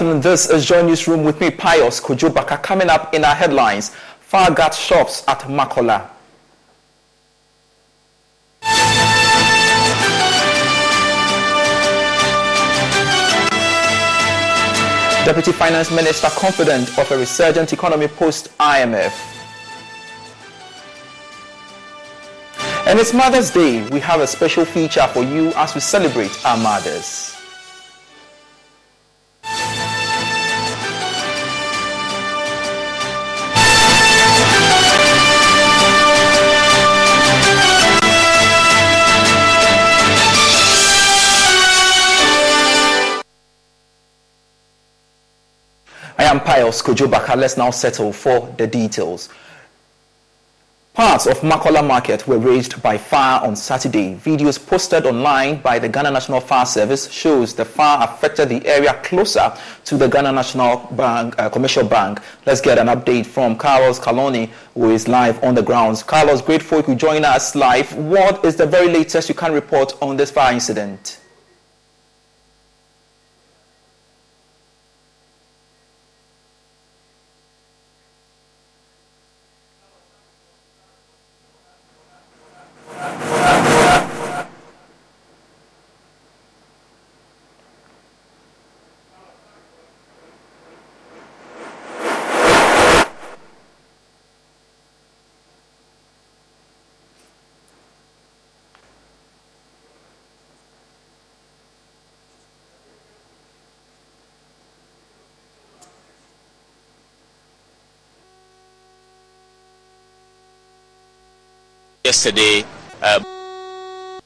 Afternoon. This is Joy Newsroom with me, Pius Kojobaka. Coming up in our headlines, fire shops at Makola. Deputy Finance Minister confident of a resurgent economy post IMF. And it's Mother's Day. We have a special feature for you as we celebrate our mothers. Pius Kojobaka. Let's now settle for the details. Parts of Makola Market were razed by fire on Saturday. Videos posted online by the Ghana National Fire Service shows the fire affected the area closer to the Ghana National Bank, uh, Commercial Bank. Let's get an update from Carlos Calony, who is live on the grounds. Carlos, grateful you join us live. What is the very latest you can report on this fire incident? Yesterday, uh,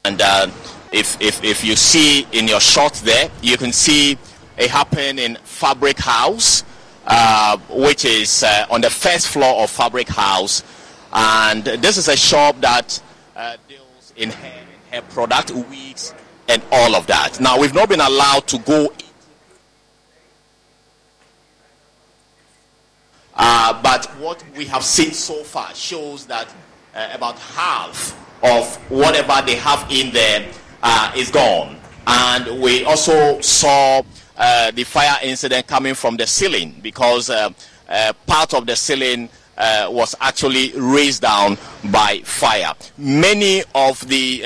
and uh, if, if if you see in your shot there, you can see it happened in Fabric House, uh, which is uh, on the first floor of Fabric House, and this is a shop that uh, deals in hair, in hair product, wigs, and all of that. Now we've not been allowed to go. Uh, but what we have seen so far shows that uh, about half of whatever they have in there uh, is gone. And we also saw uh, the fire incident coming from the ceiling because uh, uh, part of the ceiling uh, was actually raised down by fire. Many of the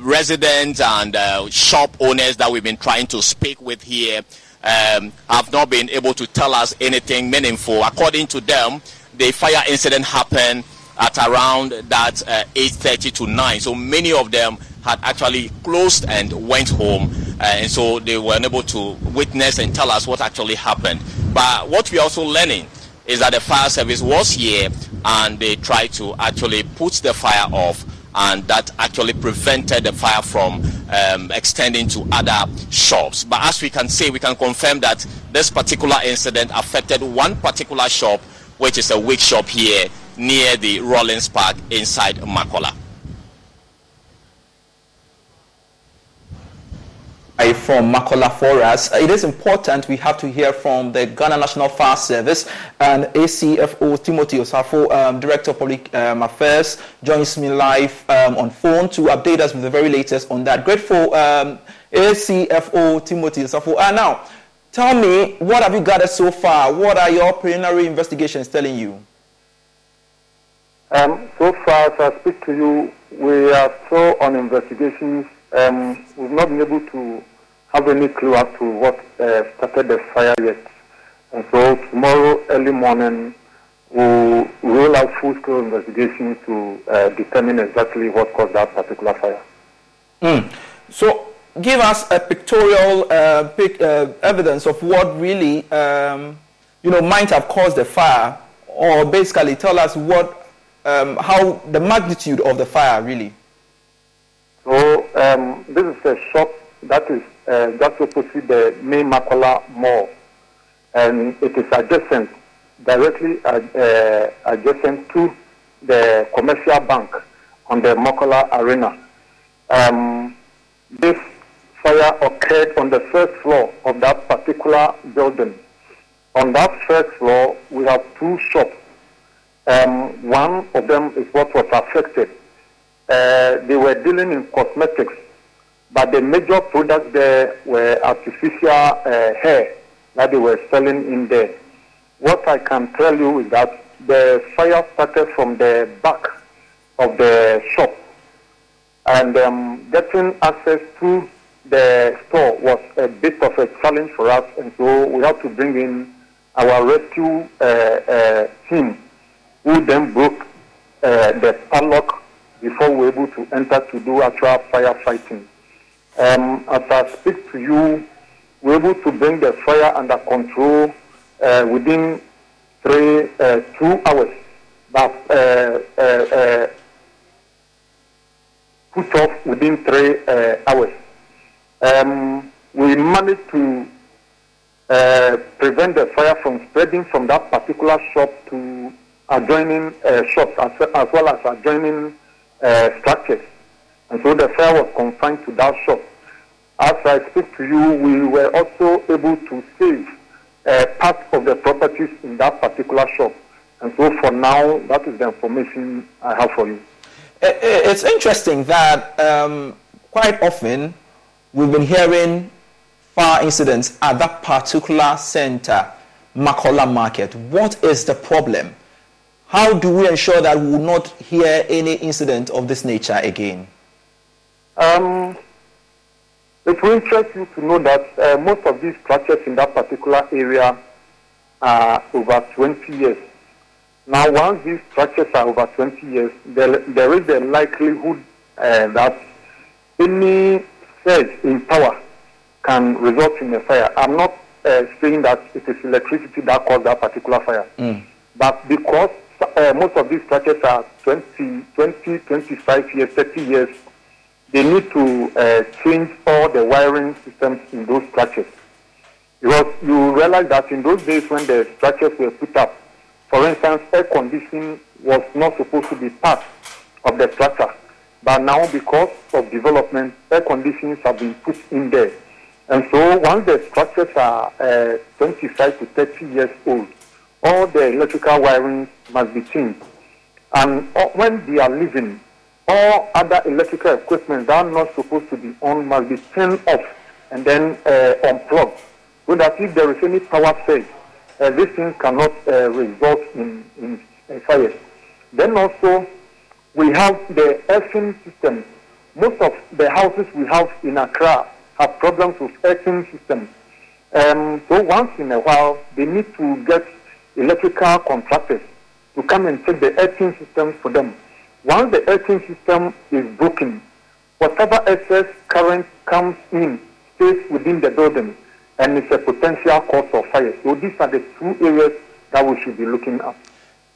residents and shop owners that we've been trying to speak with here um, have not been able to tell us anything meaningful. According to them, the fire incident happened at around that uh, 8.30 to 9. So many of them had actually closed and went home. Uh, and so they were unable to witness and tell us what actually happened. But what we're also learning is that the fire service was here and they tried to actually put the fire off and that actually prevented the fire from um, extending to other shops. But as we can say, we can confirm that this particular incident affected one particular shop, which is a wig shop here near the Rawlings Park inside Makola. From Makola for us, it is important we have to hear from the Ghana National Fire Service and ACFO Timothy Osafo, um, Director of Public um, Affairs, joins me live um, on phone to update us with the very latest on that. Grateful um, ACFO Timothy Osafo. Uh, now, tell me, what have you gathered so far? What are your preliminary investigations telling you? Um, so far, as I speak to you, we are still on investigations. Um, we've not been able to have any clue as to what uh, started the fire yet. And so tomorrow, early morning, we'll roll out full-scale investigations to uh, determine exactly what caused that particular fire. Mm. So give us a pictorial uh, pic, uh, evidence of what really, um, you know, might have caused the fire, or basically tell us what um, how the magnitude of the fire really? So um, this is a shop that is uh, just opposite the main Makola Mall, and it is adjacent, directly uh, adjacent to the commercial bank on the Makola Arena. Um, this fire occurred on the first floor of that particular building. On that first floor, we have two shops um, one of them is what was affected. Uh, they were dealing in cosmetics, but the major products there were artificial uh, hair, that they were selling in there. What I can tell you is that the fire started from the back of the shop, and um, getting access to the store was a bit of a challenge for us, and so we had to bring in our rescue uh, uh, team, who then broke uh, the padlock before we were able to enter to do actual firefighting. Um, as I speak to you, we were able to bring the fire under control uh, within three, uh, two hours. But uh, uh, uh, put off within three uh, hours. Um, we managed to prevent the fire from spreading from that particular shop to adjoining uh, shops as, as well as adjoining uh, structures. And so the fire was confined to that shop. As I speak to you, we were also able to save uh, part of the properties in that particular shop. And so for now, that is the information I have for you. It's interesting that um, quite often we've been hearing fire incidents at that particular center, Makola Market. What is the problem? How do we ensure that we will not hear any incident of this nature again? Um, it will interest you to know that uh, most of these structures in that particular area are over 20 years. Now, once these structures are over 20 years, there, there is a likelihood uh, that any surge in power can result in a fire. I'm not uh, saying that it is electricity that caused that particular fire, Mm. but because uh, most of these structures are 20, 20, 25 years, 30 years, they need to uh, change all the wiring systems in those structures. Because you realize that in those days when the structures were put up, for instance, air conditioning was not supposed to be part of the structure. But now, because of development, air conditionings have been put in there. And so, once the structures are uh, 25 to 30 years old, all the electrical wiring must be changed. And uh, when they are leaving, all other electrical equipment that are not supposed to be on must be turned off and then uh, unplugged. So that if there is any power surge, uh, this thing cannot uh, result in, in, in fires. Then also, we have the earthing system. Most of the houses we have in Accra have problems with earthing systems. Um, so once in a while, they need to get electrical contractors to come and check the earthing system for them. Once the earthing system is broken, whatever excess current comes in stays within the building and it's a potential cause of fire. So these are the two areas that we should be looking at.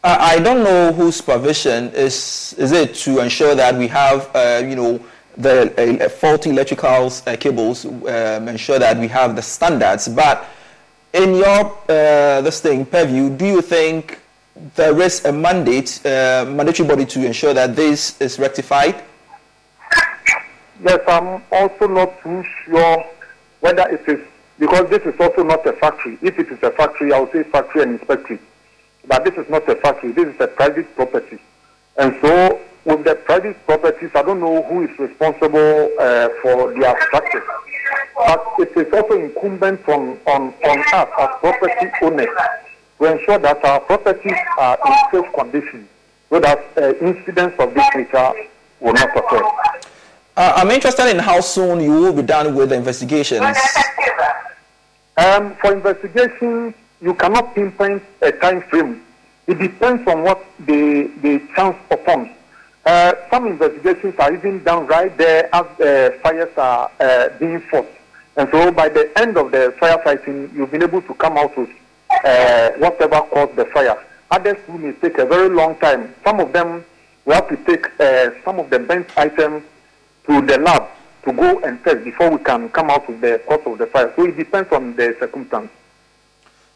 I I don't know whose supervision is. Is it to ensure that we have, uh, you know, the uh, faulty electrical uh, cables, um, ensure that we have the standards. But in your uh, this thing purview, do you think there is a mandate, uh, mandatory body to ensure that this is rectified? Yes, I'm also not too sure whether it is because this is also not a factory. If it is a factory, I would say factory and inspectory. But this is not a factory. This is a private property. And so, with the private properties, I don't know who is responsible uh, for their structures. But it is also incumbent on, on, on us as property owners to ensure that our properties are in safe condition so that uh, incidents of this nature will not occur. Uh, I'm interested in how soon you will be done with the investigations. Um, for investigation, you cannot pinpoint a time frame. It depends on what the, the chance upon. Uh, some investigations are even done right there as uh, fires are uh, being fought. And so by the end of the firefighting, you've been able to come out with uh, whatever caused the fire. Others who may take a very long time. Some of them will have to take uh, some of the burnt items to the lab to go and test before we can come out with the cause of the fire. So it depends on the circumstance.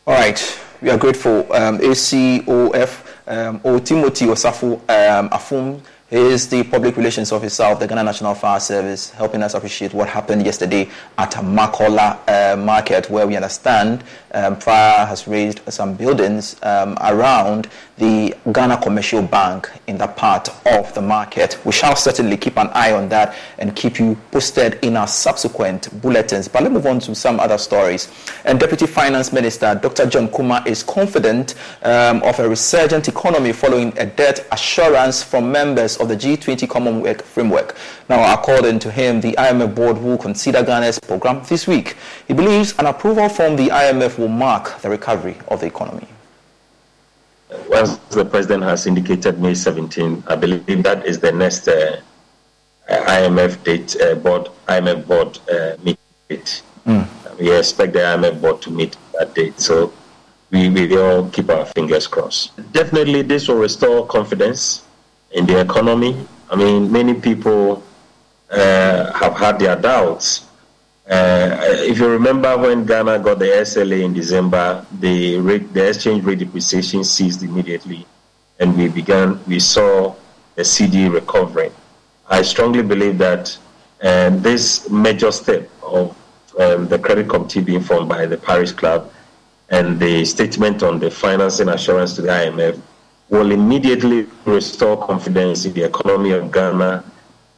All right, we are grateful. Um, ACOF um, or Timothy Osafo um, Affum Is the public relations officer of the Ghana National Fire Service, helping us appreciate what happened yesterday at a Makola uh, Market, where we understand um, fire has raised some buildings um, around the Ghana Commercial Bank in that part of the market. We shall certainly keep an eye on that and keep you posted in our subsequent bulletins. But let's move on to some other stories. And Deputy Finance Minister Dr. John Kumah is confident um, of a resurgent economy following a debt assurance from members of the G20 Commonwealth Framework. Now, according to him, the IMF board will consider Ghana's program this week. He believes an approval from the IMF will mark the recovery of the economy. Once the president has indicated May 17, I believe that is the next uh, IMF date, uh, board, IMF board uh, meet date. Mm. We expect the IMF board to meet that date. So we, we all keep our fingers crossed. Definitely, this will restore confidence in the economy. I mean, many people uh, have had their doubts. Uh, if you remember when Ghana got the SLA in December, the rate, the exchange rate depreciation ceased immediately, and we began. We saw the cedi recovering. I strongly believe that uh, this major step of um, the credit committee being formed by the Paris Club and the statement on the financing assurance to the IMF will immediately restore confidence in the economy of Ghana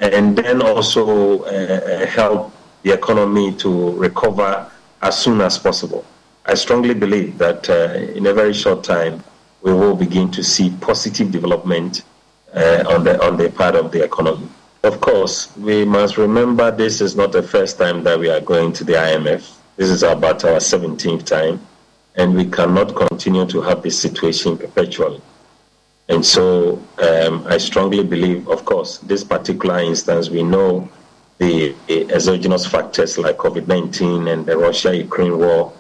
and then also uh, uh, help the economy to recover as soon as possible. I strongly believe that uh, in a very short time we will begin to see positive development uh, on the on the part of the economy. Of course, we must remember this is not the first time that we are going to the IMF. This is about our 17th time, and we cannot continue to have this situation perpetually. And so um, I strongly believe, of course, this particular instance, we know the, exogenous factors like COVID 19 and the Russia Ukraine war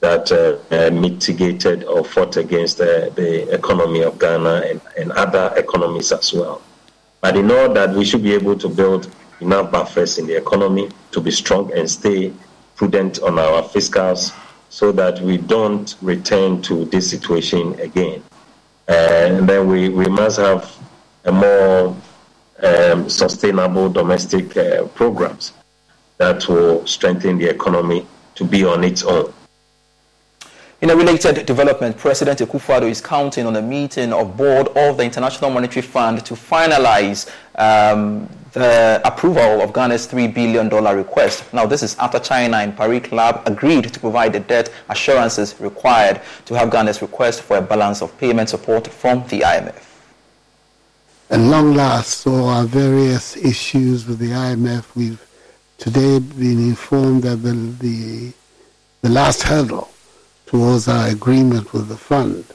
that uh, uh, mitigated or fought against uh, the economy of Ghana and, and other economies as well. But in order that we should be able to build enough buffers in the economy to be strong and stay prudent on our fiscals so that we don't return to this situation again and then we, we must have a more um, sustainable domestic uh, programs that will strengthen the economy to be on its own. In a related development, President Akufo-Addo is counting on a meeting of board of the International Monetary Fund to finalize um, the approval of Ghana's $3 billion request. Now, this is after China and Paris Club agreed to provide the debt assurances required to have Ghana's request for a balance of payment support from the IMF. At long last, so our various issues with the IMF, we've today been informed that the, the, the last hurdle towards our agreement with the fund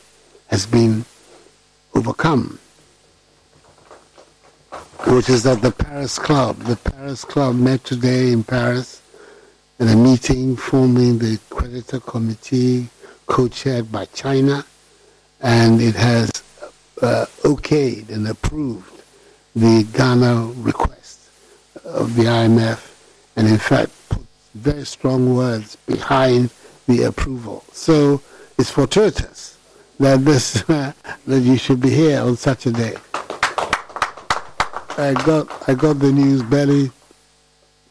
has been overcome, which is that the Paris Club, the Paris Club met today in Paris in a meeting forming the creditor committee co-chaired by China, and it has uh, okayed and approved the Ghana request of the IMF, and in fact put very strong words behind the approval. So it's fortuitous that this that you should be here on such a day. I got I got the news barely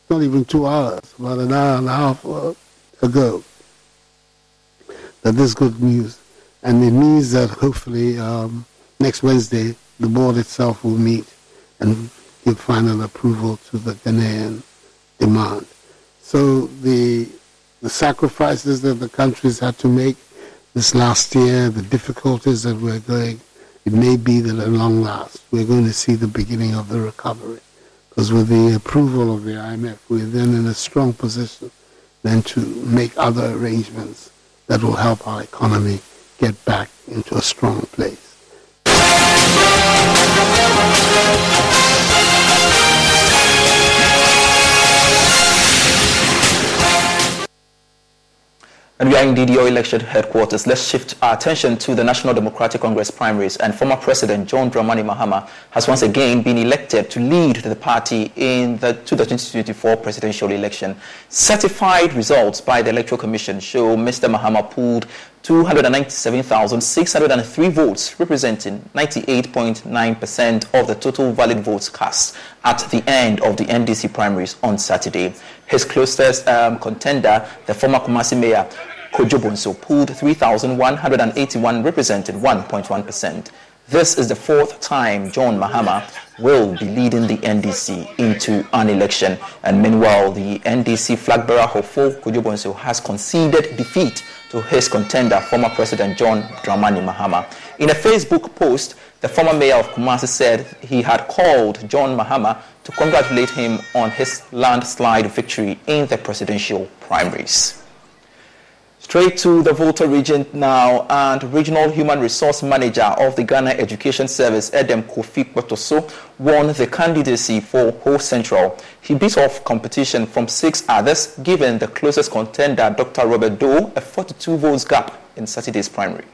not even two hours, about an hour and a half uh, ago. That this good news, and it means that hopefully um, next Wednesday the board itself will meet and give final approval to the Ghanaian demand. So the the sacrifices that the countries had to make this last year, the difficulties that we're going, it may be that at long last we're going to see the beginning of the recovery. Because with the approval of the IMF, we're then in a strong position then to make other arrangements that will help our economy get back into a strong place. And we are in your election headquarters. Let's shift our attention to the National Democratic Congress primaries. And former President John Dramani Mahama has once again been elected to lead the party in the 2024 presidential election. Certified results by the Electoral Commission show Mr. Mahama pulled 297,603 votes, representing 98.9% of the total valid votes cast at the end of the NDC primaries on Saturday. His closest um, contender, the former Kumasi mayor, Kojo Bonsu, pulled 3,181, representing 1.1%. This is the fourth time John Mahama will be leading the NDC into an election. And meanwhile, the NDC flag bearer Hofo Kojo Bonsu has conceded defeat to his contender, former President John Dramani Mahama. In a Facebook post, the former mayor of Kumasi said he had called John Mahama to congratulate him on his landslide victory in the presidential primaries. Straight to the Volta region now, and Regional Human Resource Manager of the Ghana Education Service, Edem Kofi Potoso, won the candidacy for Ho Central. He beat off competition from six others, giving the closest contender, Dr. Robert Doe, a 42 votes gap in Saturday's primary.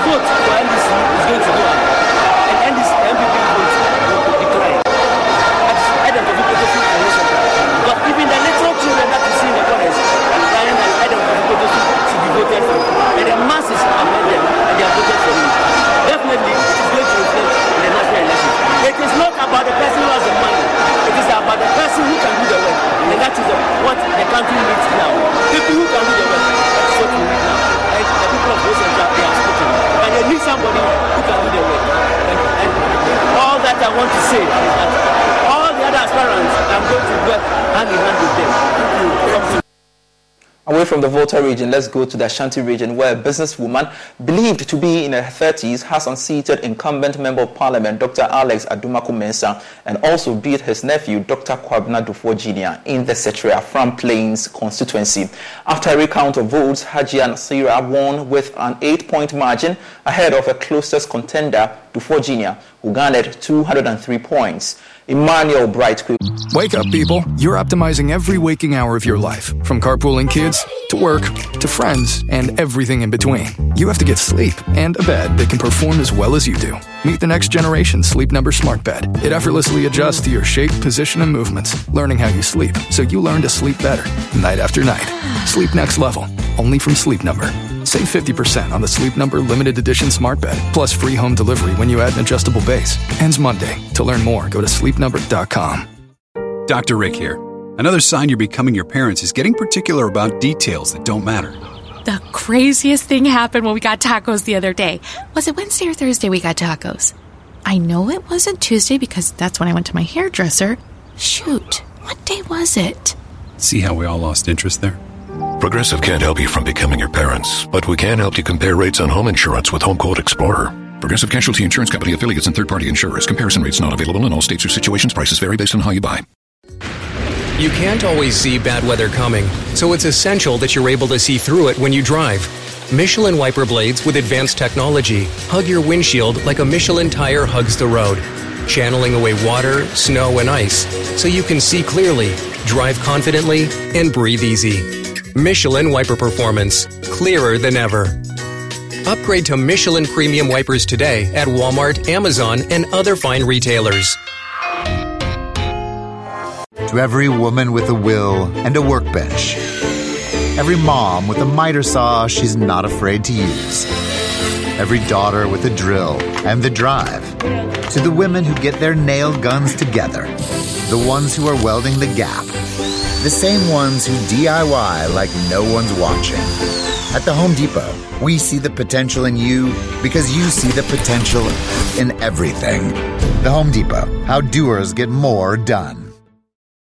The vote for NDC is going to go up. And NDC, NPP vote will decline. That's Adam Kofi Potosi coalition. But even the little children that you see in the corners are crying that Adam Kofi Potosi should be voted for. And the masses have met them and they have voted for me. Definitely, it is going to reflect in the national election. It is not about the person who has the money. It is about the person who can do the work. And that is what the country needs now. People who can do the work. That's what we need now. And the people of Rose Central, they are spoken. And they need somebody who can do the work. And, and all that I want to say is that all the other aspirants, I'm going to work hand in hand with them. Thank you. Away from the Volta region, let's go to the Ashanti region, where a businesswoman believed to be in her 30s has unseated incumbent Member of Parliament Dr. Alex Adomako Mensah and also beat his nephew Dr. Kwabena Duffuor Jr. in the Sekyere Afram Plains constituency. After a recount of votes, Hajia Nasira won with an eight-point margin ahead of her closest contender, Duffuor Jr., who garnered 203 points. Emmanuel Bright. Wake up, people. You're optimizing every waking hour of your life, from carpooling kids to work to friends and everything in between. You have to get sleep and a bed that can perform as well as you do. Meet the next generation Sleep Number Smart Bed. It effortlessly adjusts to your shape, position, and movements, learning how you sleep so you learn to sleep better night after night. Sleep next level, only from Sleep Number. Save 50% on the Sleep Number limited edition smart bed, plus free home delivery when you add an adjustable base. Ends Monday. To learn more, go to sleepnumber.com. Dr. Rick here. Another sign you're becoming your parents is getting particular about details that don't matter. The craziest thing happened when we got tacos the other day. Was it Wednesday or Thursday we got tacos? I know it wasn't Tuesday because that's when I went to my hairdresser. Shoot, what day was it? See how we all lost interest there? Progressive can't help you from becoming your parents, but we can help you compare rates on home insurance with Home Quote Explorer. Progressive Casualty Insurance Company affiliates and third-party insurers. Comparison rates not available in all states or situations. Prices vary based on how you buy. You can't always see bad weather coming, so it's essential that you're able to see through it when you drive. Michelin wiper blades with advanced technology hug your windshield like a Michelin tire hugs the road, channeling away water, snow, and ice so you can see clearly, drive confidently, and breathe easy. Michelin wiper performance, clearer than ever. Upgrade to Michelin premium wipers today at Walmart, Amazon, and other fine retailers. To every woman with a will and a workbench, every mom with a miter saw she's not afraid to use, every daughter with a drill and the drive, to the women who get their nail guns together, the ones who are welding the gap, the same ones who DIY like no one's watching. At the Home Depot, we see the potential in you because you see the potential in everything. The Home Depot, how doers get more done.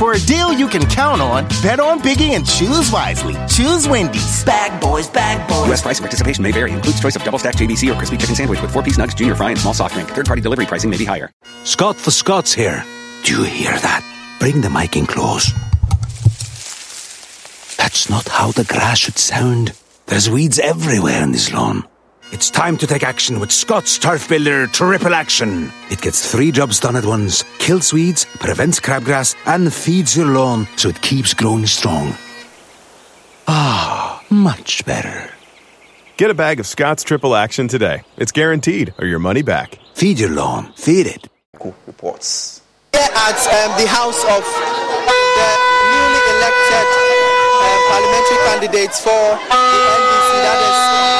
For a deal you can count on, bet on Biggie and choose wisely. Choose Wendy's. Bag boys, bag boys. U.S. price and participation may vary. Includes choice of double stack JBC or crispy chicken sandwich with four piece nugs, junior fry, and small soft drink. Third party delivery pricing may be higher. Scott for Scots here. Do you hear that? Bring the mic in close. That's not how the grass should sound. There's weeds everywhere in this lawn. It's time to take action with Scott's Turf Builder Triple Action. It gets three jobs done at once kills weeds, prevents crabgrass, and feeds your lawn so it keeps growing strong. Ah, much better. Get a bag of Scott's Triple Action today. It's guaranteed, or your money back. Feed your lawn. Feed it. Reports. Here at um, the house of the newly elected um, parliamentary candidates for the NDC, that is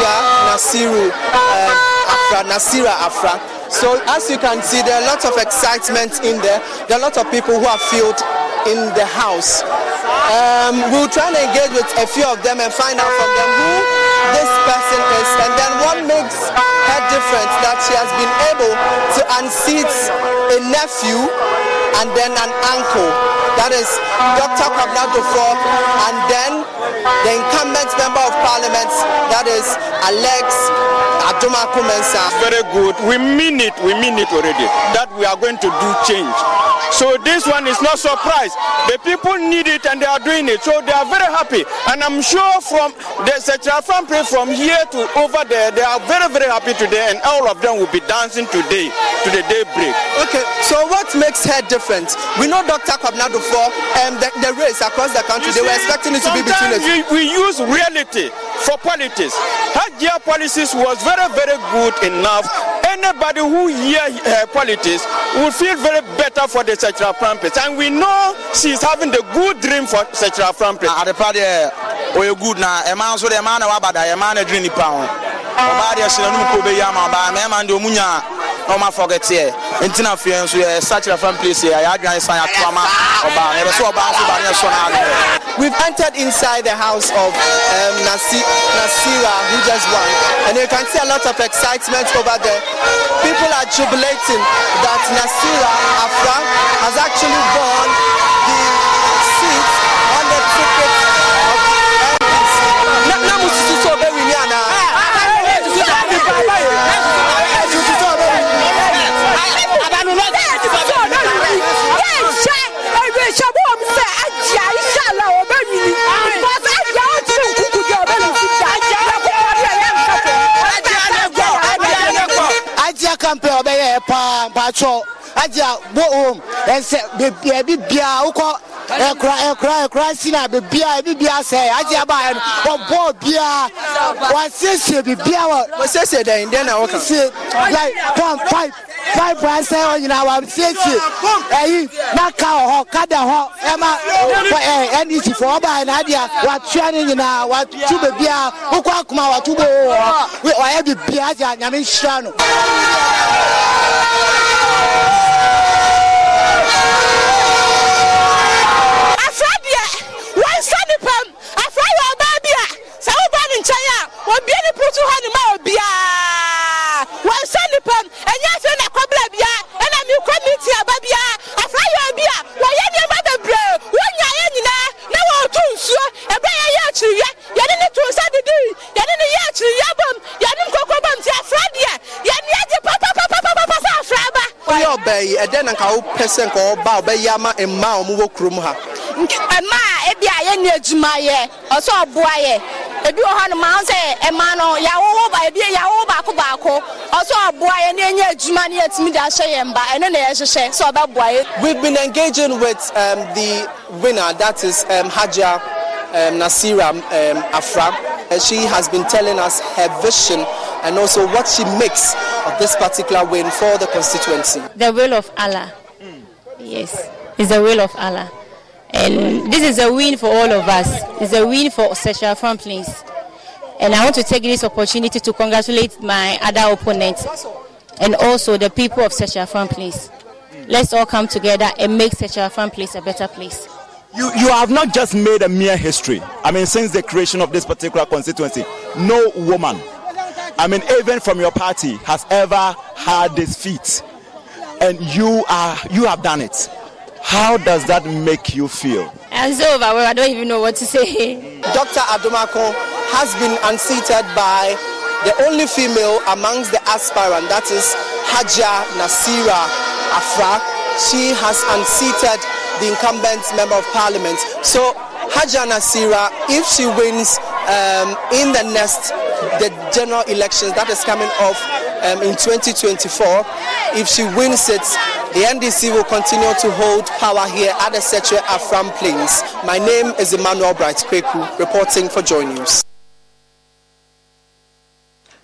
Nasiru um, Afra, Nasira Afra. So as you can see, there are lots of excitement in there. There are lots of people who are filled in the house. Um, we'll try and engage with a few of them and find out from them who this person is and then what makes her different that she has been able to unseat a nephew and then an uncle. That is Dr. Kwabena Duffuor and then the incumbent member of parliament, that is Alex Adomako Mensah. Very good. We mean it. We mean it already. That we are going to do change. So this one is not surprise. The people need it and they are doing it. So they are very happy. And I'm sure from the Central Family from here to over there, they are very, very happy today and all of them will be dancing today to the daybreak. Okay, so what makes her different? We know Dr. Kwabena Duffuor and the, the race across the country, You they were see, expecting it to be between the sometimes two. we, we use reality for politics. Her year policies was very, very good enough. Anybody who hear her politics will feel very better for the Central Prampet. And we know she's having the good dream for Central Prampet. adepa deɛ ɔyɛ good na ɛma nso deɛ ɛma na waba da ɛma na dwene nipa ho ɔbaa deɛ hyerɛ no mu kɔ bɛyi ama ɔbaa mɛma deɛ ɔmu nya na ɔma fɔgɛteɛ nti afei nso yɛ sakyerɛ fam place yɛ yɛadwane san yɛato ama ɔbaa na yɛbɛ sɛ ɔbaa nso ba ne yɛsɔ no ade We've entered inside the house of um, Nasi, Nasira, who just won, and you can see a lot of excitement over there. People are jubilating that Nasira Afra has actually won campaign ɔbɛyɛ yɛ paa mpatsɔ agye bo home. Ɛnsɛ beebi ɛbi bia wokɔ ɛkura ɛkura ɛkura si na bebia ebi bia sɛ agye aba yɛ no wɔbɔ bia. Wɔasiesie bibia wɔ. wɔsiesie dɛn dɛn na wɔka. siesie like pump pipe pipe asɛ hɔ nyinaa wɔasiesie ɛyi n'aka wɔ hɔ kada hɔ ɛma ɛ ndc fɔ ɔba yɛ n'adeɛ wɔatua ne nyinaa wɔatu bebia wokɔ akoma wɔatu bo wɔ hɔ ɔyɛ bibia agye nyame nhyira no. Obia ne putu hɔ ne ma obiaa wɔnsa nipa m ɛnyɛ afei na kɔbla bia. Ɛna mekɔ meti aba bia. Afra yɛ obi a wɔyɛ nneɛma bebree wonya yɛ nyinaa na wɔɔto nsuo. Ɛberɛ yɛyɛ akyiriwiɛ yɛde ne to nsa didi. Yɛde ne yɛ akyiriwiɛ bom. Yɛde nkɔkɔ bom nti afra deɛ yɛne agye papapapapapa sɛ afra ba. Woyɛ ɔbaa yi ɛdɛn na nka wopɛ sɛ nka ɔba a ɔbɛyɛ ama mmaa a ɔmowɔ kurom ha. Ɛma a ebi a yɛni adwuma yɛ ɔsɛ ɔboa yɛ ebi wɔ hɔ nom ahụ sɛ ɛma no yɛawowo ba ebi yɛawowo baako baako ɔsɛ ɔboa yɛ ne ɛnyɛ adwuma ne yɛtumi de ahyɛ yɛn ba ɛno na yɛhyehyɛ sɛ ɔbɛboa yɛ We've been engaging with um, the winner, that is um, Hajia um, Nasira um, Afra. She has been telling us her vision and also what she makes of this particular win for the constituency. the will of Allah. Yes, it's the will of Allah. And this is a win for all of us. It's a win for sexual families. And I want to take this opportunity to congratulate my other opponent, and also the people of Sechafan Place. Let's all come together and make Sechafan Place a better place. You, you have not just made a mere history. I mean, since the creation of this particular constituency, no woman, I mean, even from your party, has ever had this feat. And you are you have done it. How does that make you feel? I'm so overwhelmed. I don't even know what to say. Dr. Adomako has been unseated by the only female amongst the aspirant, that is Haja Nasira Afra. She has unseated the incumbent member of parliament. So Haja Nasira, if she wins um, in the next the general elections that is coming off um, in 2024, if she wins it, the NDC will continue to hold power here at the Sekyere Afram Plains. My name is Emmanuel Bright Kweku, reporting for Joy News.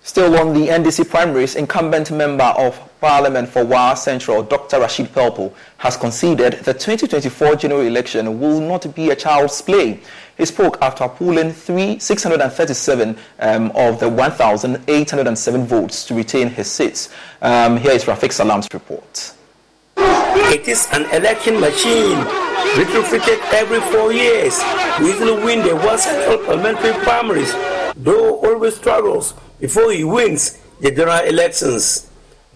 Still on the NDC primaries, incumbent member of Parliament for Wa Central, Dr. Rashid Pelpuo, has conceded the 2024 general election will not be a child's play. He spoke after polling 3, 637 um, of the 1,807 votes to retain his seats. Um, here is Rafik Salam's report. It is an election machine retrofitted every four years to easily win the Wa Central parliamentary primaries, though always struggles before he wins the general elections.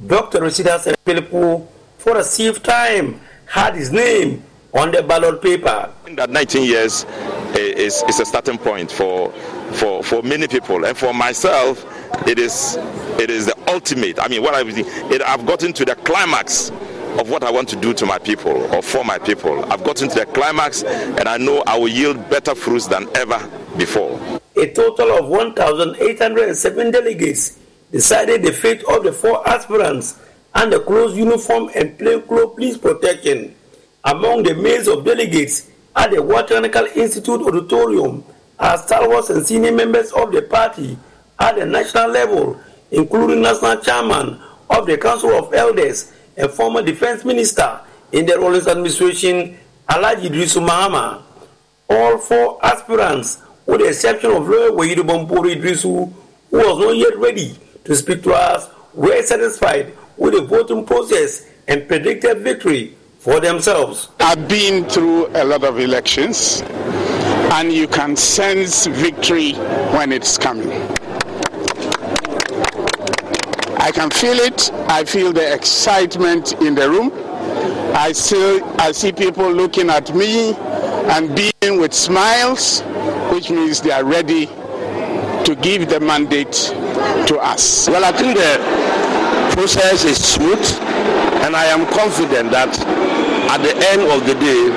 Dr. Rashida Pelpuo, for a safe time, had his name on the ballot paper. That 19 years is, is a starting point for, for, for many people. And for myself, it is, it is the ultimate. I mean, what I've, it, I've gotten to the climax of what I want to do to my people or for my people. I've gotten to the climax and I know I will yield better fruits than ever before. A total of 1,807 delegates decided the fate of the four aspirants under close uniform and plainclothes police protection. Among the males of delegates at the Botanical Institute Auditorium are stalwarts and senior members of the party at the national level, including national chairman of the Council of Elders and former defense minister in the Rawlings administration, Alhaji Idrisu Mahama. All four aspirants, with the exception of Lawyer Wahidu Bompori Idrisu, who was not yet ready to speak to us, were satisfied with the voting process and predicted victory for themselves. I've been through a lot of elections, and you can sense victory when it's coming. I can feel it. I feel the excitement in the room. I still I see people looking at me and being with smiles, which means they are ready to give the mandate to us. Well, I think the process is smooth, and I am confident that at the end of the day,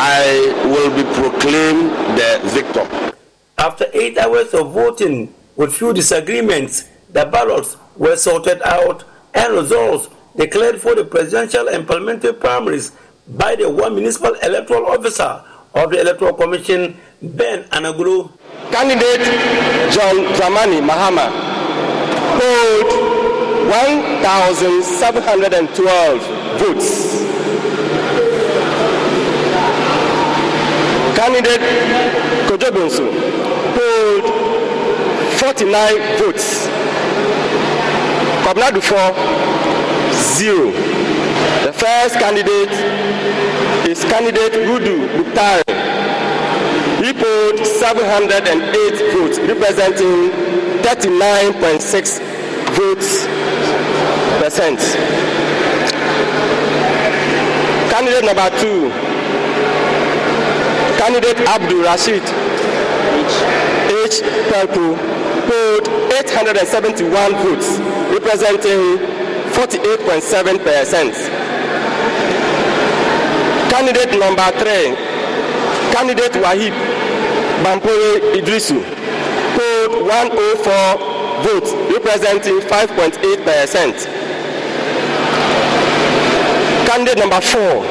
I will be proclaimed the victor. After eight hours of voting with few disagreements, the ballots were sorted out and results declared for the presidential and parliamentary primaries by the one municipal electoral officer of the Electoral Commission, Ben Anagulu. Candidate John Dramani Mahama polled 1,712 votes. Candidate Kojo Bonsu polled 49 votes. Kwabena Dufo, zero. The first candidate is candidate Rudu Buktari. He polled 708 votes, representing 39.6 votes percent. Candidate number two, candidate Abdul Rashid H. Pelpuo polled 871 votes, representing 48.7 percent. Candidate number three, candidate Wahib Bampore Idrisu polled 104 votes, representing 5.8 percent. Candidate number four,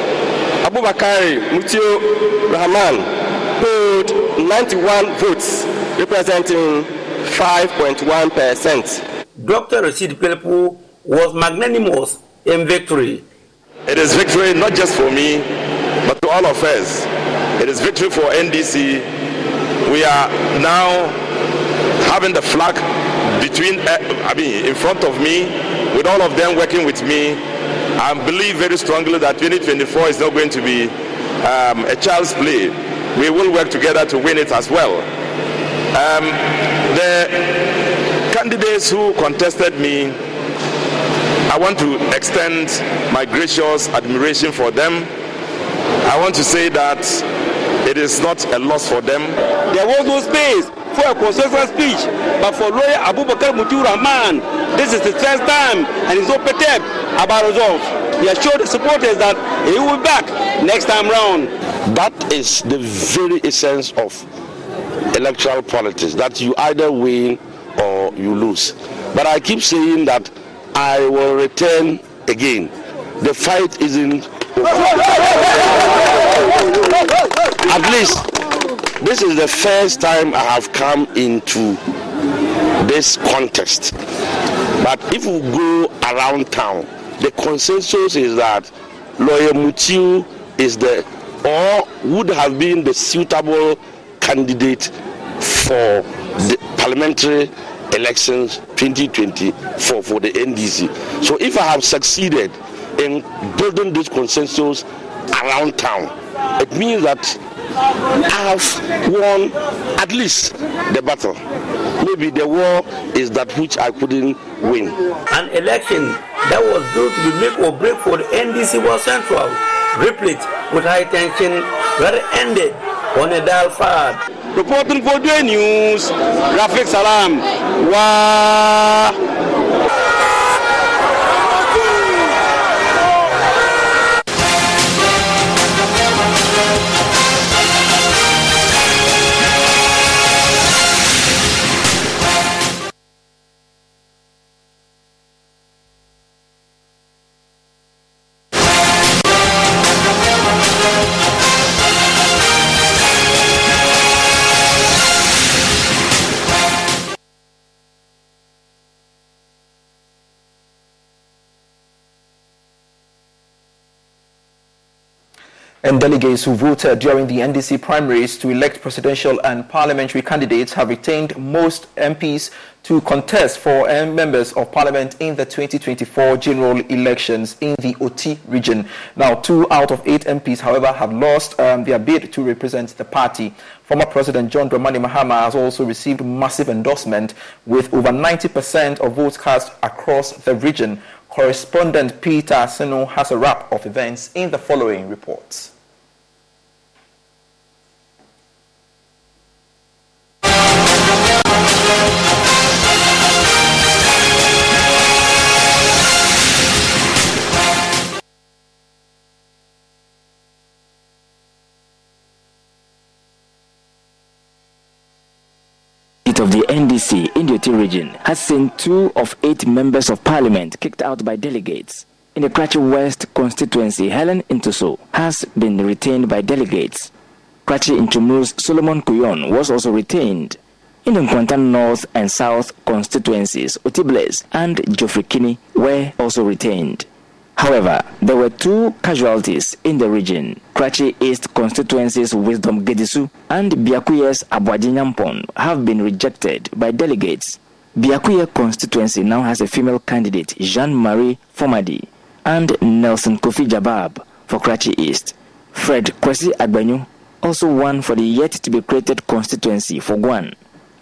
Abubakari Mutio Rahman polled 91 votes, representing 5.1 percent. Dr. Rashid Pelpuo was magnanimous in victory. It is victory not just for me, but to all of us. It is victory for NDC. We are now having the flag between, uh, I mean, in front of me, with all of them working with me, I believe very strongly that 2024 is not going to be um, a child's play. We will work together to win it as well. Um, the candidates who contested me, I want to extend my gracious admiration for them. I want to say that it is not a loss for them. There was no space for a consensus speech, but for lawyer Abubakar Mutiu Rahman, this is the first time and he's not perturbed about results. He assured showed the supporters that he will be back next time round. That is the very essence of electoral politics, that you either win or you lose. But I keep saying that I will return again. The fight isn't At least this is the first time I have come into this contest. But if we go around town, the consensus is that Lawyer Mutiu is the or would have been the suitable candidate for the parliamentary elections 2024 for the NDC. So if I have succeeded in building this consensus around town, it means that have won at least the battle. Maybe the war is that which I couldn't win. An election that was due to be make or break for the NDC was central, replete with high tension, that ended on a dial fad. Reporting for the news, Rafik Salam. Wow. Delegates who voted during the NDC primaries to elect presidential and parliamentary candidates have retained most MPs to contest for members of parliament in the 2024 general elections in the Oti region. Now, two out of eight MPs, however, have lost um, their bid to represent the party. Former President John Dramani Mahama has also received massive endorsement with over 90% of votes cast across the region. Correspondent Peter Sino has a wrap of events in the following reports. Region has seen two of eight members of parliament kicked out by delegates. In the Krachi West constituency, Helen Ntoso has been retained by delegates. Krachi Inchumu's Solomon Kuyon was also retained. In the Nkwanta North and South constituencies, Oti Bless and Geoffrey Kini were also retained. However, there were two casualties in the region. Krachi East constituencies Wisdom Gedisu and Biakoye's Abwaji have been rejected by delegates. Biakoye constituency now has a female candidate, Jean-Marie Fomadi, and Nelson Kofi Jabab for Krachi East. Fred Kwesi Agbanyu also won for the yet-to-be-created constituency for Guan.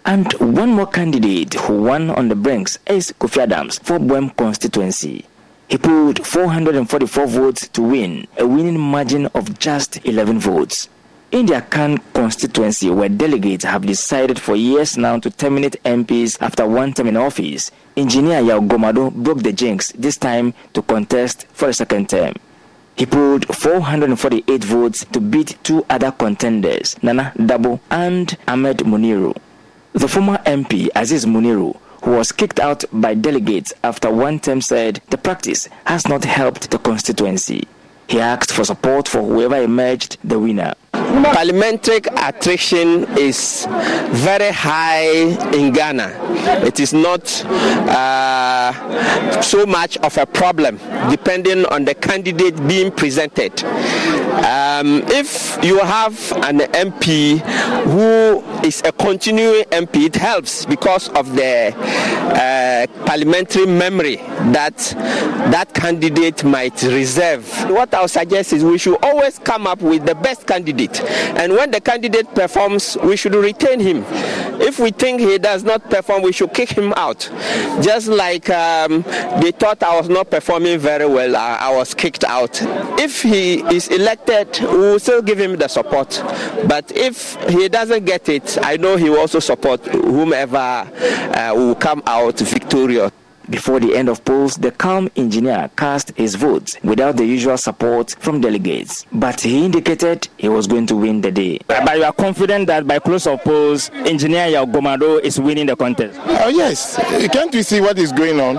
And one more candidate who won on the brinks is Kofi Adams for Buem constituency. He pulled 444 votes to win, a winning margin of just 11 votes. In the Akan constituency, where delegates have decided for years now to terminate MPs after one term in office, engineer Yao Gomado broke the jinx this time to contest for a second term. He pulled 448 votes to beat two other contenders, Nana Dabo and Ahmed Muniru. The former MP, Aziz Muniru, was kicked out by delegates after one term said the practice has not helped the constituency. He asked for support for whoever emerged the winner. Parliamentary attrition is very high in Ghana. It is not uh, so much of a problem depending on the candidate being presented. Um, if you have an MP who is a continuing MP, it helps because of the uh, parliamentary memory that that candidate might reserve. What I'll suggest is we should always come up with the best candidate, and when the candidate performs, we should retain him. If we think he does not perform, we should kick him out. Just like um, they thought I was not performing very well, I, I was kicked out. If he is elected, we will still give him the support. But if he doesn't get it, I know he will also support whomever uh, will come out victorious. Before the end of polls, the calm engineer cast his vote without the usual support from delegates. But he indicated he was going to win the day. But you are confident that by close of polls, engineer Yao Gomado is winning the contest? Oh, yes. Uh, can't you see what is going on?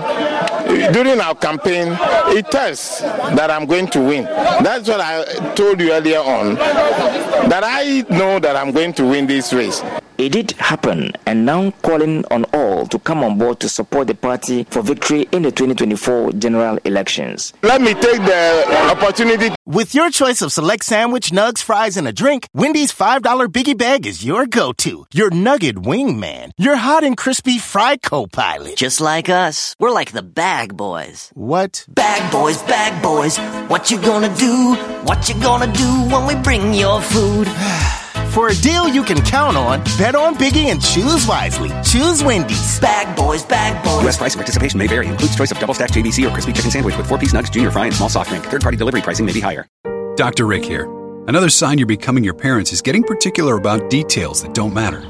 During our campaign, it tells that I'm going to win. That's what I told you earlier on, that I know that I'm going to win this race. It did happen, and now calling on all to come on board to support the party for victory in the 2024 general elections. Let me take the opportunity. With your choice of select sandwich, nugs, fries, and a drink, Wendy's $5 biggie bag is your go to. Your nugget wingman. Your hot and crispy fry co pilot. Just like us. We're like the bag boys. What? Bag boys, bag boys. What you gonna do? What you gonna do when we bring your food? For a deal you can count on, bet on Biggie and choose wisely. Choose Wendy's. Bag boys, bag boys. U.S. price and participation may vary. Includes choice of double stack JBC or crispy chicken sandwich with four piece nugs, junior fry, and small soft drink. Third party delivery pricing may be higher. Dr. Rick here. Another sign you're becoming your parents is getting particular about details that don't matter.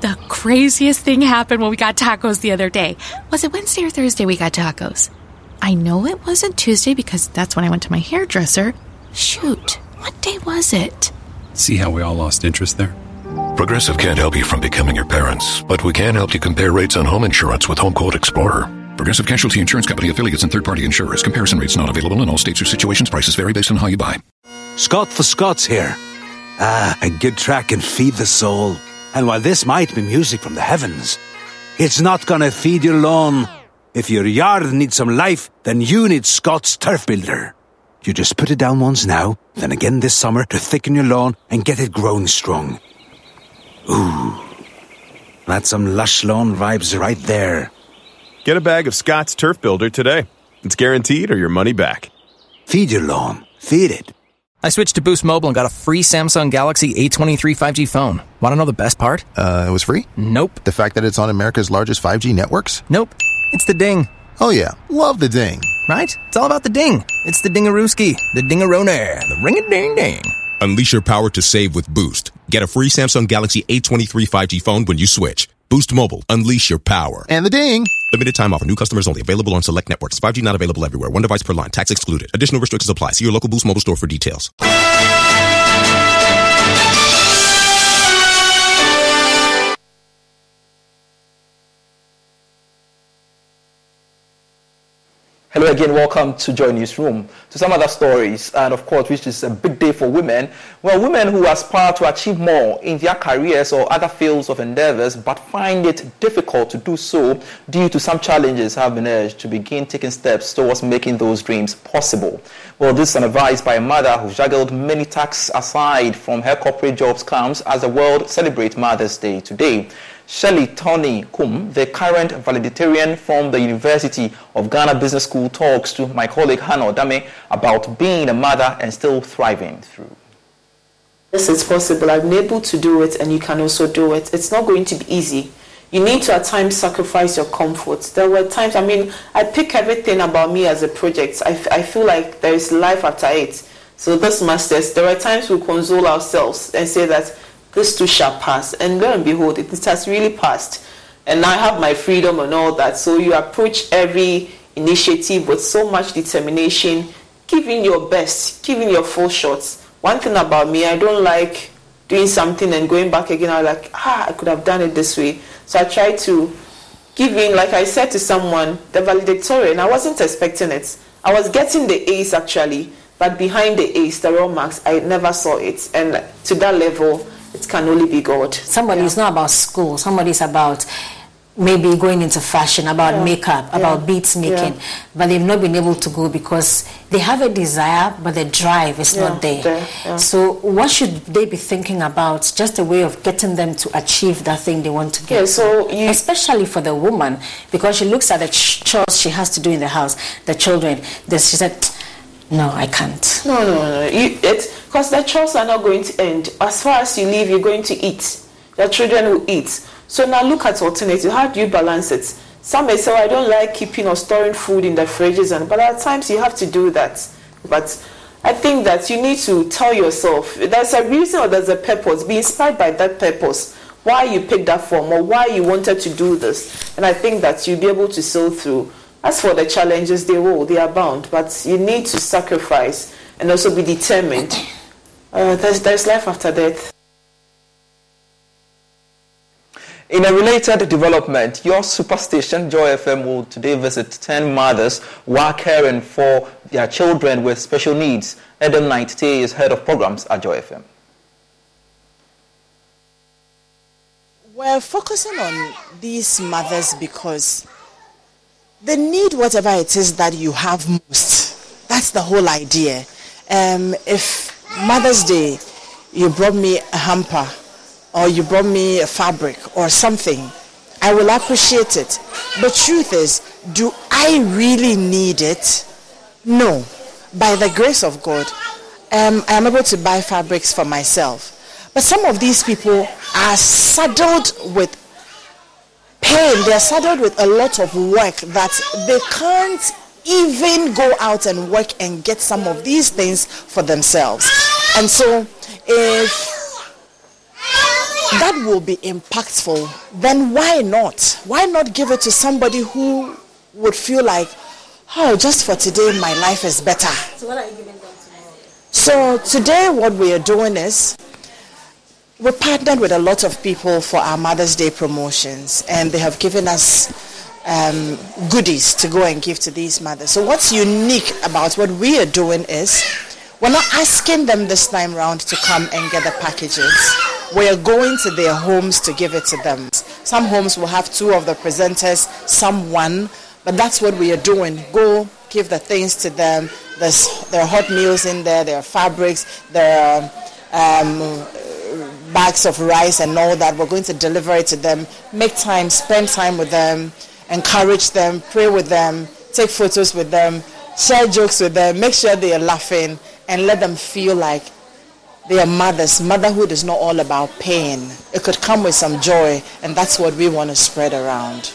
The craziest thing happened when we got tacos the other day. Was it Wednesday or Thursday we got tacos? I know it wasn't Tuesday because that's when I went to my hairdresser. Shoot, what day was it? See how we all lost interest there? Progressive can't help you from becoming your parents, but we can help you compare rates on home insurance with Home Quote Explorer. Progressive Casualty Insurance Company affiliates and third party insurers. Comparison rates not available in all states or situations. Prices vary based on how you buy. Scott the Scots here. Ah, a good track can feed the soul. And while this might be music from the heavens, it's not gonna feed your lawn. If your yard needs some life, then you need Scott's Turf Builder. You just put it down once now, then again this summer to thicken your lawn and get it growing strong. Ooh, that's some lush lawn vibes right there. Get a bag of Scott's Turf Builder today. It's guaranteed or your money back. Feed your lawn. Feed it. I switched to Boost Mobile and got a free Samsung Galaxy A23 5G phone. Want to know the best part? Uh, it was free? Nope. The fact that it's on America's largest 5G networks? Nope. It's the ding. Oh, yeah. Love the ding. Right? It's all about the ding. It's the dingarooski, the dingarone, the ring a ding ding. Unleash your power to save with Boost. Get a free Samsung Galaxy A23 5G phone when you switch. Boost Mobile. Unleash your power. And the ding. Limited time offer. New customers only. Available on select networks. 5G not available everywhere. One device per line. Tax excluded. Additional restrictions apply. See your local Boost Mobile store for details. Hello again, welcome to Joy Newsroom. To some other stories, and of course, which is a big day for women. Well, women who aspire to achieve more in their careers or other fields of endeavors, but find it difficult to do so due to some challenges, have been urged to begin taking steps towards making those dreams possible. Well, this is an advice by a mother who juggled many tasks aside from her corporate jobs comes as the world celebrates Mother's Day today. Shelley Tony Kum, the current valedictorian from the University of Ghana Business School, talks to my colleague Hannah Odame about being a mother and still thriving through. Yes, it's possible. I've been able to do it, and you can also do it. It's not going to be easy. You need to at times sacrifice your comfort. There were times, I mean, I pick everything about me as a project. I, I feel like there is life after it. So, this masters, there are times we console ourselves and say that this too shall pass. And lo and behold, it, has really passed. And I have my freedom and all that. So you approach every initiative with so much determination, giving your best, giving your full shots. One thing about me, I don't like doing something and going back again. I'm like, ah, I could have done it this way. So I try to give in, like I said to someone, the valedictorian, I wasn't expecting it. I was getting the A's actually, but behind the A's, the raw marks, I never saw it. And to that level, it can only be God. Somebody Yeah. is not about school. Somebody is about maybe going into fashion, about yeah. makeup, yeah. about beads making, yeah. but they've not been able to go because they have a desire, but the drive is not there. there so, what should they be thinking about? Just a way of getting them to achieve that thing they want to get. Yeah, so you, especially for the woman, because she looks at the chores she has to do in the house, the children. She said, "No, I can't." No, no, no. Because the chores are not going to end. As far as you live, you're going to eat. Your children will eat so now look at alternative. How do you balance it? Some may say, well, I don't like keeping or storing food in the fridges, and but at times you have to do that. But I think that you need to tell yourself there's a reason or there's a purpose. Be inspired by that purpose. Why you picked that form or why you wanted to do this. And I think that you'll be able to sail through. As for the challenges, they will, they are bound. But you need to sacrifice and also be determined. Uh, there's, there's life after death. In a related development, your superstation Joy FM will today visit 10 mothers who are caring for their children with special needs. Adam Knight is head of programs at Joy FM. We're focusing on these mothers because they need whatever it is that you have most. That's the whole idea. Um, if Mother's Day, you brought me a hamper or you brought me a fabric or something, I will appreciate it. But truth is, do I really need it? No. By the grace of God, um, I am able to buy fabrics for myself. But some of these people are saddled with pain. They are saddled with a lot of work that they can't even go out and work and get some of these things for themselves. And so, if that will be impactful, then why not? Why not give it to somebody who would feel like, oh, just for today, my life is better? So, what are you giving them tomorrow? So, today, what we are doing is we partnered with a lot of people for our Mother's Day promotions, and they have given us um, goodies to go and give to these mothers. So, what's unique about what we are doing is we're not asking them this time round to come and get the packages we are going to their homes to give it to them. Some homes will have two of the presenters, some one, but that's what we are doing. Go give the things to them. There's, there are hot meals in there, there are fabrics, there are um, bags of rice and all that. We're going to deliver it to them. Make time, spend time with them, encourage them, pray with them, take photos with them, share jokes with them, make sure they are laughing, and let them feel like they are mothers. Motherhood is not all about pain. It could come with some joy, and that's what we want to spread around.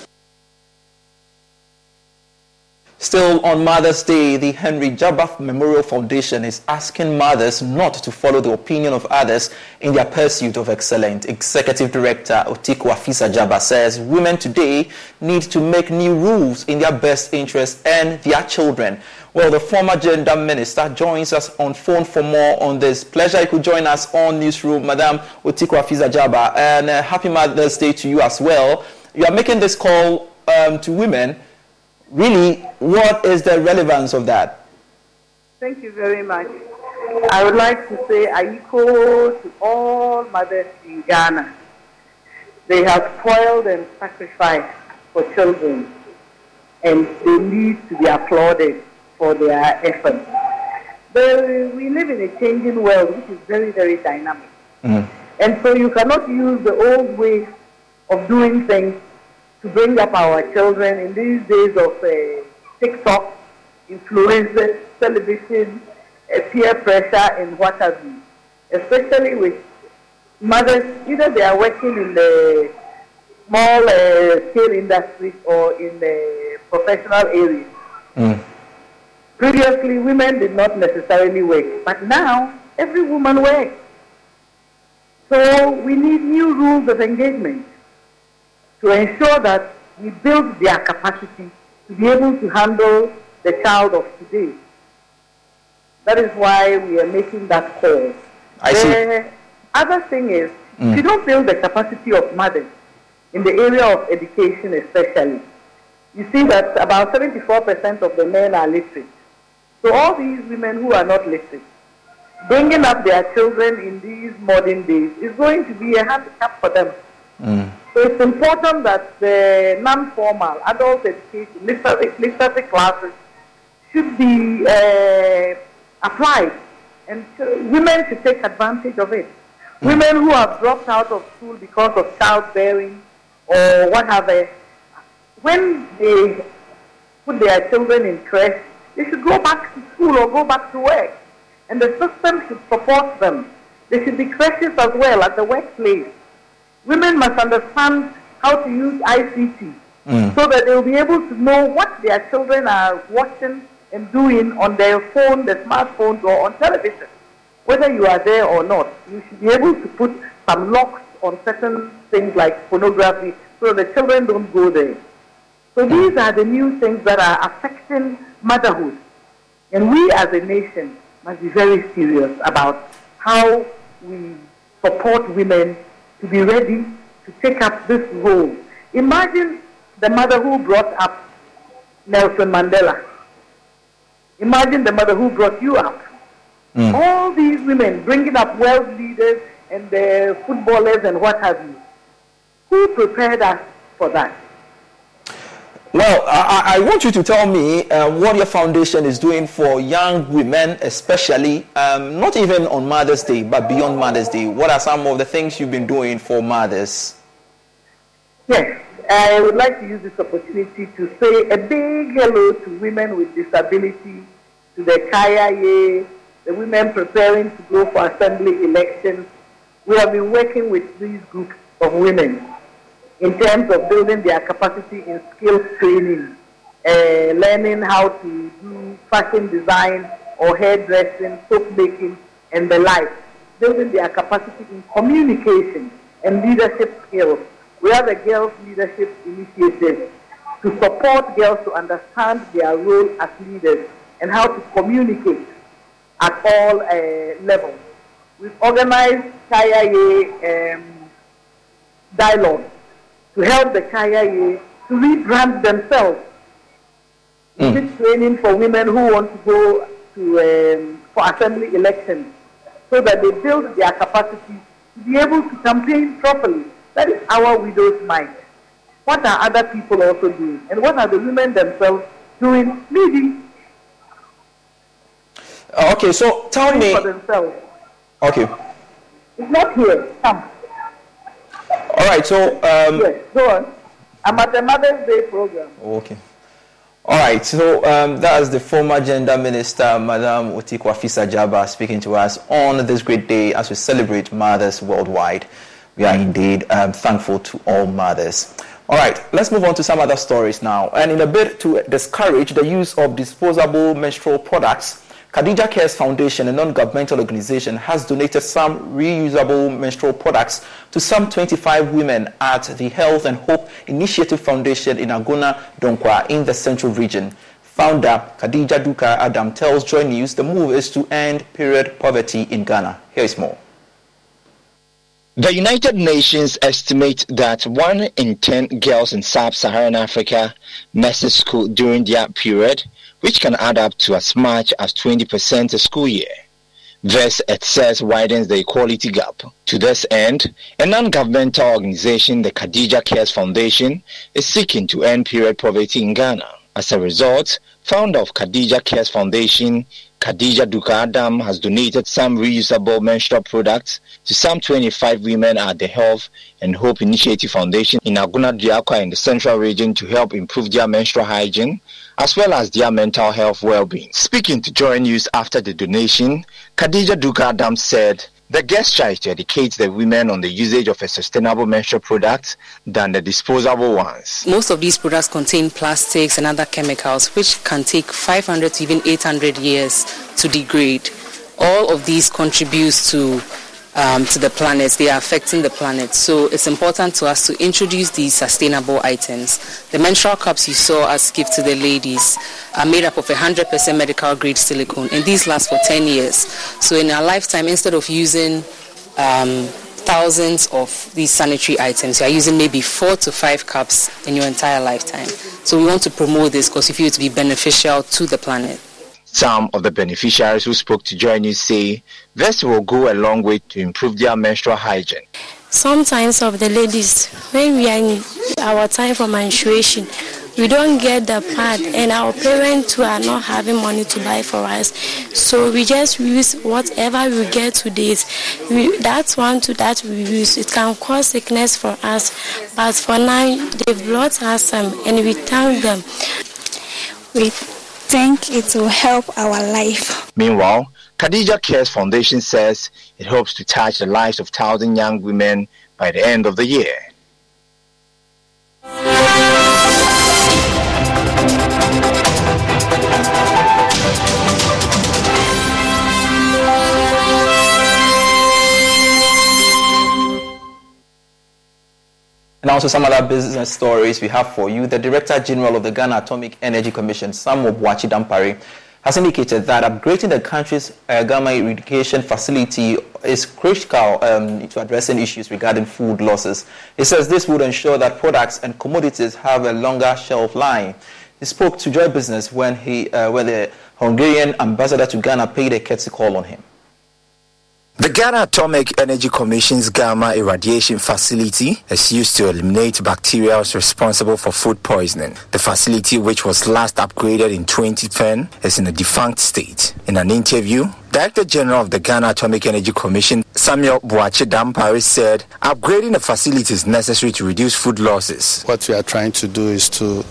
Still on Mother's Day, the Henry Djaba Memorial Foundation is asking mothers not to follow the opinion of others in their pursuit of excellence. Executive Director Otiko Afisa Djaba says women today need to make new rules in their best interest and their children. Well, the former gender minister joins us on phone for more on this. Pleasure you could join us on Newsroom, Madam Otiko Afisa Djaba. And uh, happy Mother's Day to you as well. You are making this call um, to women really, what is the relevance of that? Thank you very much. I would like to say I equal to all mothers in Ghana. They have toiled and sacrificed for children, and they need to be applauded for their efforts. But we live in a changing world which is very, very dynamic. Mm. And so you cannot use the old way of doing things to bring up our children in these days of uh, TikTok, influencers, television, uh, peer pressure, and what have you. Especially with mothers, either they are working in the small uh, scale industries or in the professional areas. Mm. Previously, women did not necessarily work, but now every woman works. So we need new rules of engagement to ensure that we build their capacity to be able to handle the child of today. That is why we are making that call. I the see. other thing is, mm. if you don't build the capacity of mothers in the area of education especially, you see that about 74% of the men are literate. So all these women who are not literate, bringing up their children in these modern days is going to be a handicap for them. Mm. So it's important that the non-formal adult education, literacy, literacy classes should be uh, applied and women should take advantage of it. Mm. Women who have dropped out of school because of childbearing or what have they, when they put their children in creche, they should go back to school or go back to work. And the system should support them. There should be creches as well at the workplace. Women must understand how to use ICT mm. so that they will be able to know what their children are watching and doing on their phone, their smartphones, or on television. Whether you are there or not, you should be able to put some locks on certain things like pornography so the children don't go there. So these are the new things that are affecting motherhood. And we as a nation must be very serious about how we support women to be ready to take up this role. Imagine the mother who brought up Nelson Mandela. Imagine the mother who brought you up. Mm. All these women bringing up world leaders and the footballers and what have you. Who prepared us for that? Well, I, I, want you to tell me uh, what your foundation is doing for young women, especially um, not even on Mother's Day, but beyond Mother's Day. What are some of the things you've been doing for mothers? Yes, I would like to use this opportunity to say a big hello to women with disability, to the Kaya the women preparing to go for assembly elections. We have been working with these groups of women in terms of building their capacity in skills training, uh, learning how to do fashion design or hairdressing, soap making, and the like, building their capacity in communication and leadership skills. We have a girls' leadership initiative to support girls to understand their role as leaders and how to communicate at all uh, levels. We've organized Kaya um, dialogue to help the Kaya to rebrand themselves. Mm. This training for women who want to go to um, for assembly elections so that they build their capacity to be able to campaign properly. That is our widow's mind. What are other people also doing? And what are the women themselves doing? Leading. Uh, okay, so tell me. For themselves. Okay. It's not here. Come. All right, so. Um, yes, go on. I'm at the Mother's Day program. Okay. All right, so um, that's the former gender minister, Madam Otiko Afisa Djaba, speaking to us on this great day as we celebrate mothers worldwide. We are indeed um, thankful to all mothers. All right, let's move on to some other stories now. And in a bid to discourage the use of disposable menstrual products, Khadija Cares Foundation, a non-governmental organization, has donated some reusable menstrual products to some 25 women at the Health and Hope Initiative Foundation in Agona, Duakwa, in the Central Region. Founder Khadija Duka Adam tells Joy News the move is to end period poverty in Ghana. Here is more. The United Nations estimate that one in 10 girls in sub-Saharan Africa misses school during their period which can add up to as much as 20% a school year. This, says, widens the equality gap. To this end, a non-governmental organization, the Khadija Cares Foundation, is seeking to end period poverty in Ghana. As a result, founder of Khadija Cares Foundation, Khadija Duka Adam has donated some reusable menstrual products to some 25 women at the Health and Hope Initiative Foundation in Agona Duakwa in the Central Region to help improve their menstrual hygiene as well as their mental health well-being. Speaking to Joy News after the donation, Khadija Duka Adam said the gesture is to educate the women on the usage of a sustainable menstrual product than the disposable ones. Most of these products contain plastics and other chemicals which can take 500 to even 800 years to degrade. All of these contributes to um, to the planet. They are affecting the planet. So it's important to us to introduce these sustainable items. The menstrual cups you saw us give to the ladies are made up of 100% medical grade silicone and these last for 10 years. So in our lifetime, instead of using um, thousands of these sanitary items, you are using maybe four to five cups in your entire lifetime. So we want to promote this because we feel it to be beneficial to the planet. Some of the beneficiaries who spoke to Joy News say this will go a long way to improve their menstrual hygiene. sometimes of the ladies, when we are in our time for menstruation, we don't get the pad and our parents who are not having money to buy for us. So we just use whatever we get today we, that's one to that we use. It can cause sickness for us but for now they've brought us some and we thank them. We think it will help our life meanwhile Khadija Cares Foundation says it hopes to touch the lives of thousand young women by the end of the year. And also some other business stories we have for you. The Director General of the Ghana Atomic Energy Commission, Samuel Boakye Dampare, has indicated that upgrading the country's uh, Gamma irradiation facility is critical um, to addressing issues regarding food losses. He says this would ensure that products and commodities have a longer shelf life. He spoke to Joy Business when, he, uh, when the Hungarian ambassador to Ghana paid a courtesy call on him. The Ghana Atomic Energy Commission's Gamma irradiation facility is used to eliminate bacteria responsible for food poisoning. The facility, which was last upgraded in 2010, is in a defunct state. In an interview, Director General of the Ghana Atomic Energy Commission, Samuel Boakye Dampare, said upgrading the facility is necessary to reduce food losses. What we are trying to do is to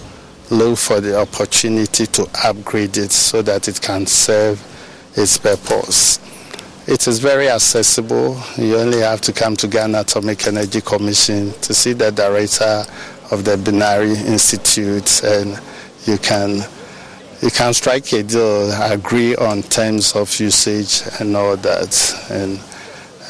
look for the opportunity to upgrade it so that it can serve its purpose. It is very accessible. You only have to come to Ghana Atomic Energy Commission to see the director of the Binary Institute, and you can you can strike a deal, agree on terms of usage and all that, and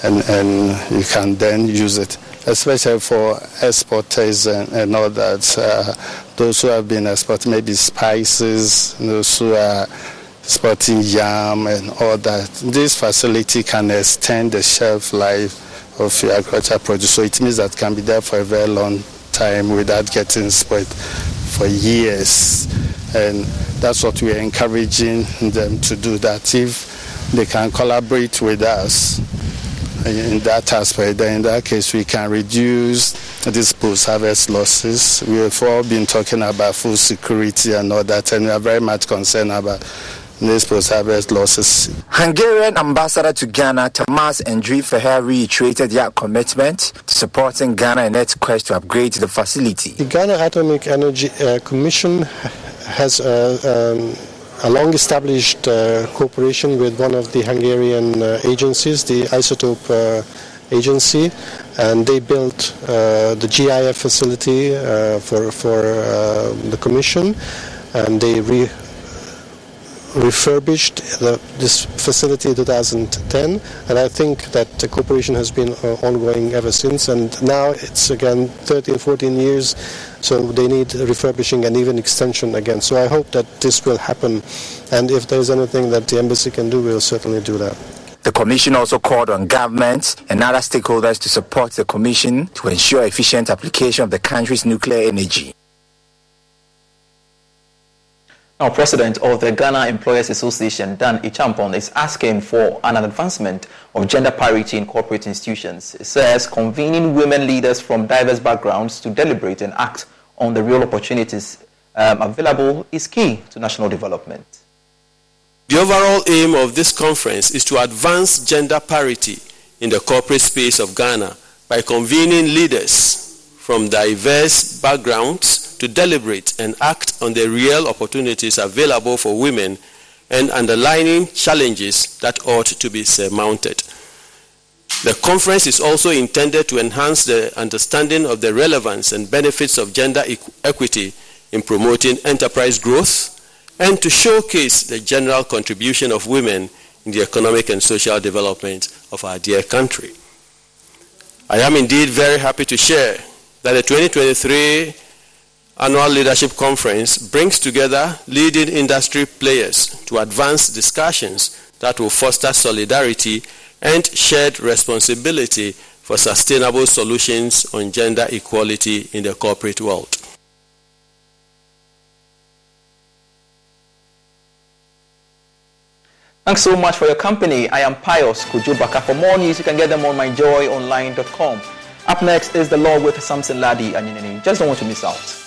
and and you can then use it, especially for exporters and, and all that. Uh, those who have been exporting maybe spices, those who are sporting yam and all that. This facility can extend the shelf life of your agricultural produce. So it means that can be there for a very long time without getting spoiled for years. And that's what we are encouraging them to do, that if they can collaborate with us in that aspect, then in that case we can reduce these post-harvest losses. We have all been talking about food security and all that, and we are very much concerned about these post-harvest losses. Hungarian ambassador to Ghana, Tomas Andrei Feher, reiterated their commitment to supporting Ghana in its quest to upgrade the facility. The Ghana Atomic Energy uh, Commission has uh, um, a long-established uh, cooperation with one of the Hungarian uh, agencies, the Isotope uh, Agency, and they built uh, the GIF facility for for the commission, and they re- refurbished the, this facility in 2010, and I think that the cooperation has been uh, ongoing ever since. And now it's again 13, 14 years, so they need refurbishing and even extension again. So I hope that this will happen, and if there is anything that the embassy can do, we'll certainly do that. The Commission also called on governments and other stakeholders to support the Commission to ensure efficient application of the country's nuclear energy. Now, President of the Ghana Employers Association, Dan Acheampong, is asking for an advancement of gender parity in corporate institutions. It says convening women leaders from diverse backgrounds to deliberate and act on the real opportunities um, available is key to national development. The overall aim of this conference is to advance gender parity in the corporate space of Ghana by convening leaders from diverse backgrounds to deliberate and act on the real opportunities available for women and underlining challenges that ought to be surmounted. The conference is also intended to enhance the understanding of the relevance and benefits of gender equity in promoting enterprise growth and to showcase the general contribution of women in the economic and social development of our dear country. I am indeed very happy to share that the 2023 annual leadership conference brings together leading industry players to advance discussions that will foster solidarity and shared responsibility for sustainable solutions on gender equality in the corporate world. Thanks so much for your company. I am Pius Kujubaka. For more news, you can get them on myjoyonline.com. Up next is The Law with Samson Lardy and Just don't want to miss out.